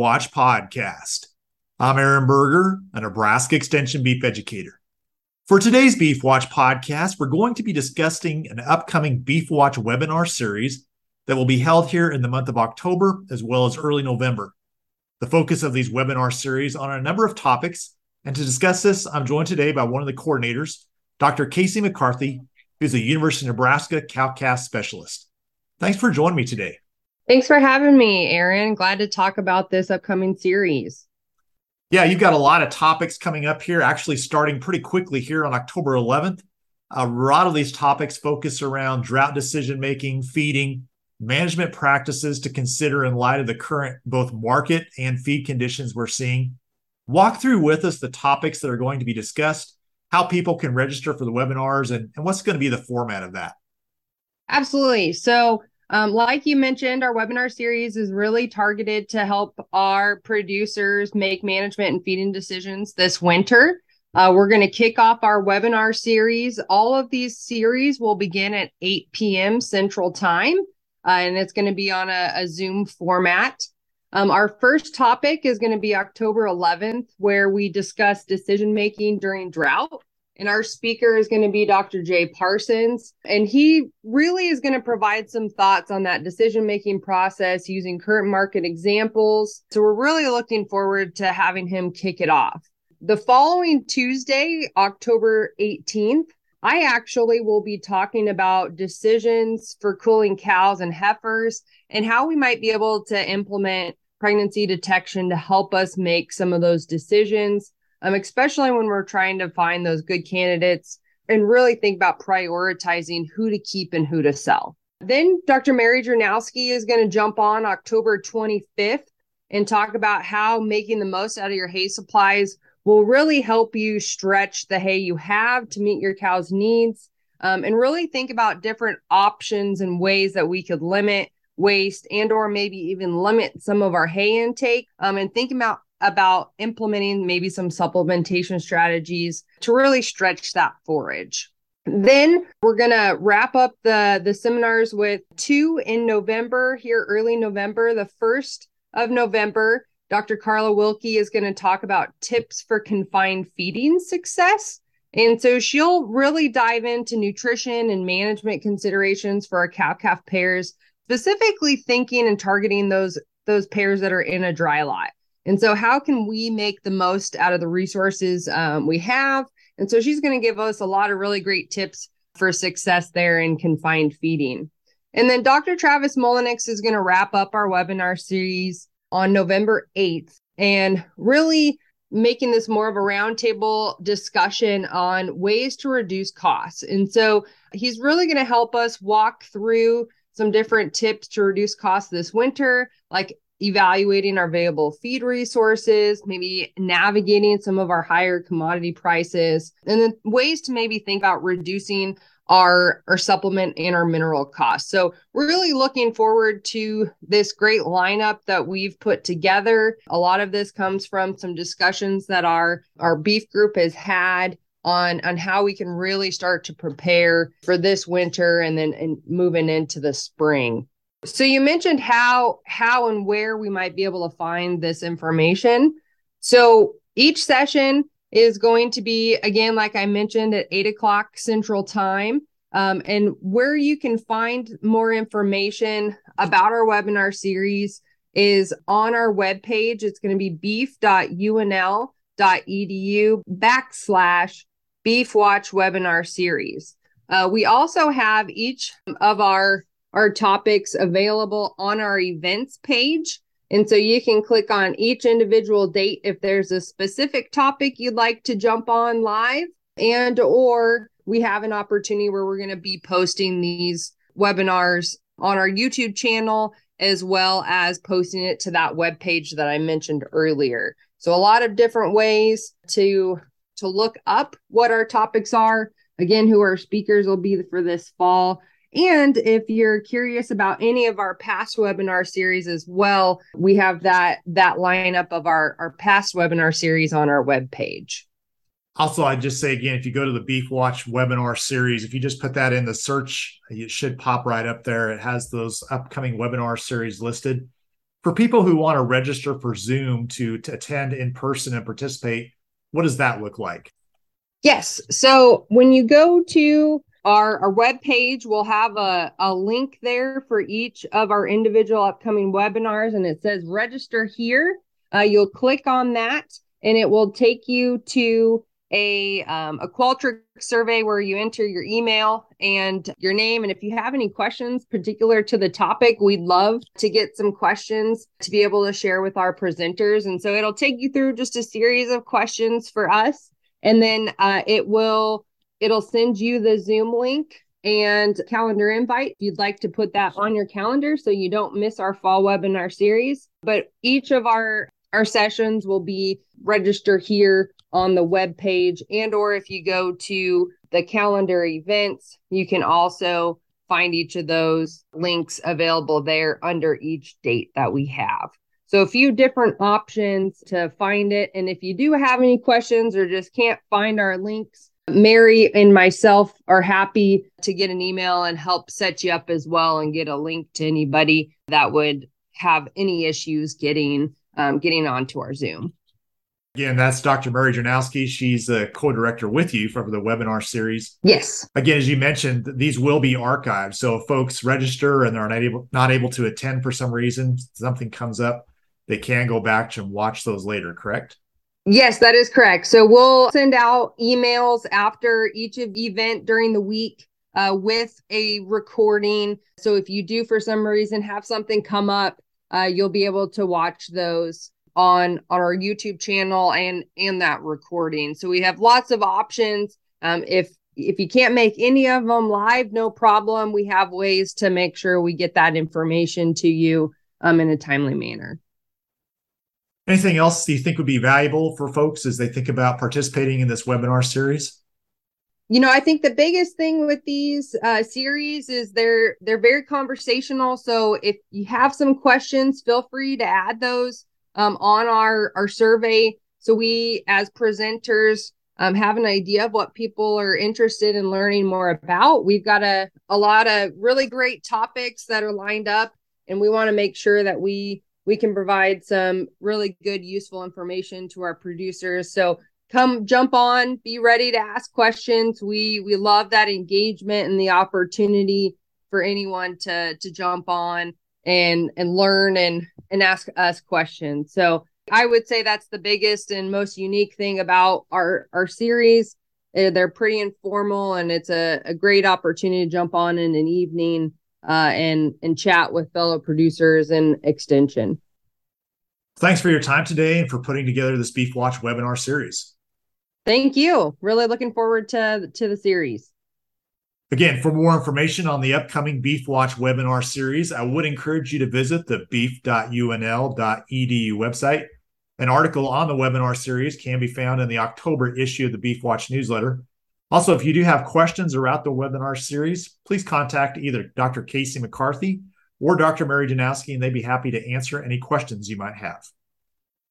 Watch podcast. I'm Aaron Berger, a Nebraska Extension beef educator. For today's Beef Watch podcast, we're going to be discussing an upcoming Beef Watch webinar series that will be held here in the month of October as well as early November. The focus of these webinar series on a number of topics, and to discuss this, I'm joined today by one of the coordinators, Dr. Kacie McCarthy, who's a University of Nebraska cow calf specialist. Thanks for joining me today. Thanks for having me, Aaron. Glad to talk about this upcoming series. Yeah, you've got a lot of topics coming up here, actually starting pretty quickly here on October 11th. A lot of these topics focus around drought decision making, feeding, management practices to consider in light of the current both market and feed conditions we're seeing. Walk through with us the topics that are going to be discussed, how people can register for the webinars, and, and what's going to be the format of that. Absolutely. So, um, like you mentioned, our webinar series is really targeted to help our producers make management and feeding decisions this winter. Uh, we're going to kick off our webinar series. All of these series will begin at 8 p.m. Central Time, uh, and it's going to be on a, a Zoom format. Um, our first topic is going to be October 11th, where we discuss decision making during drought. And our speaker is going to be Dr. Jay Parsons. And he really is going to provide some thoughts on that decision making process using current market examples. So we're really looking forward to having him kick it off. The following Tuesday, October 18th, I actually will be talking about decisions for culling cows and heifers and how we might be able to implement pregnancy detection to help us make some of those decisions um, especially when we're trying to find those good candidates and really think about prioritizing who to keep and who to sell. Then Dr. Mary Drewnoski is going to jump on October 25th and talk about how making the most out of your hay supplies will really help you stretch the hay you have to meet your cow's needs um, and really think about different options and ways that we could limit waste and or maybe even limit some of our hay intake um, and think about about implementing maybe some supplementation strategies to really stretch that forage. Then we're going to wrap up the the seminars with two in November here early November. The first of November, Dr. Karla Wilke is going to talk about tips for confined feeding success. And so she'll really dive into nutrition and management considerations for our cow calf pairs, specifically thinking and targeting those those pairs that are in a dry lot. And so, how can we make the most out of the resources um, we have? And so, she's going to give us a lot of really great tips for success there in confined feeding. And then Dr. Travis Mulliniks is going to wrap up our webinar series on November 8th and really making this more of a roundtable discussion on ways to reduce costs. And so he's really going to help us walk through some different tips to reduce costs this winter, like evaluating our available feed resources, maybe navigating some of our higher commodity prices, and then ways to maybe think about reducing our, our supplement and our mineral costs. So we're really looking forward to this great lineup that we've put together. A lot of this comes from some discussions that our, our beef group has had on on how we can really start to prepare for this winter and then and moving into the spring. So you mentioned how how and where we might be able to find this information. So each session is going to be again, like I mentioned, at eight o'clock Central Time. Um, and where you can find more information about our webinar series is on our webpage. It's going to be beef.unl.edu backslash beef watch webinar series. Uh, we also have each of our our topics available on our events page. And so you can click on each individual date if there's a specific topic you'd like to jump on live and or we have an opportunity where we're going to be posting these webinars on our YouTube channel as well as posting it to that web page that I mentioned earlier. So a lot of different ways to to look up what our topics are. Again, who our speakers will be for this fall and if you're curious about any of our past webinar series as well, we have that that lineup of our, our past webinar series on our webpage. Also, I'd just say again, if you go to the Beef Watch webinar series, if you just put that in the search, it should pop right up there. It has those upcoming webinar series listed. For people who want to register for Zoom to, to attend in person and participate, what does that look like? Yes. So when you go to our, our web page, we'll have a, a link there for each of our individual upcoming webinars, and it says register here. Uh, you'll click on that, and it will take you to a um, a Qualtrics survey where you enter your email and your name. And if you have any questions particular to the topic, we'd love to get some questions to be able to share with our presenters. And so it'll take you through just a series of questions for us, and then uh, it will it'll send you the Zoom link and calendar invite. If you'd like to put that on your calendar so you don't miss our fall webinar series. But each of our our sessions will be register here on the web page and or if you go to the calendar events you can also find each of those links available there under each date that we have. So a few different options to find it. And if you do have any questions or just can't find our links mary and myself are happy to get an email and help set you up as well and get a link to anybody that would have any issues getting um, getting onto our zoom Again, that's Dr. Mary Drewnoski. She's a co-director with you for the webinar series. Yes. Again, as you mentioned, these will be archived. So if folks register and they're not able not able to attend for some reason, something comes up, they can go back and watch those later, correct? Yes, that is correct. So we'll send out emails after each event during the week uh, with a recording. So if you do for some reason have something come up, uh, you'll be able to watch those on on our YouTube channel and and that recording. So we have lots of options. Um, if if you can't make any of them live, no problem. We have ways to make sure we get that information to you um, in a timely manner. Anything else do you think would be valuable for folks as they think about participating in this webinar series? You know, I think the biggest thing with these uh, series is they're they're very conversational. So if you have some questions, feel free to add those um, on our our survey so we as presenters um, have an idea of what people are interested in learning more about we've got a, a lot of really great topics that are lined up and we want to make sure that we we can provide some really good useful information to our producers so come jump on be ready to ask questions we we love that engagement and the opportunity for anyone to to jump on and and learn and and ask us questions. So I would say that's the biggest and most unique thing about our our series. Uh, they're pretty informal, and it's a, a great opportunity to jump on in an evening uh, and and chat with fellow producers and extension. Thanks for your time today and for putting together this Beef Watch webinar series. Thank you. Really looking forward to to the series. Again, for more information on the upcoming Beef Watch webinar series, I would encourage you to visit the beef.unl.edu website. An article on the webinar series can be found in the October issue of the Beef Watch newsletter. Also, if you do have questions throughout the webinar series, please contact either Dr. Kacie McCarthy or Dr. Mary Drewnoski, and they'd be happy to answer any questions you might have.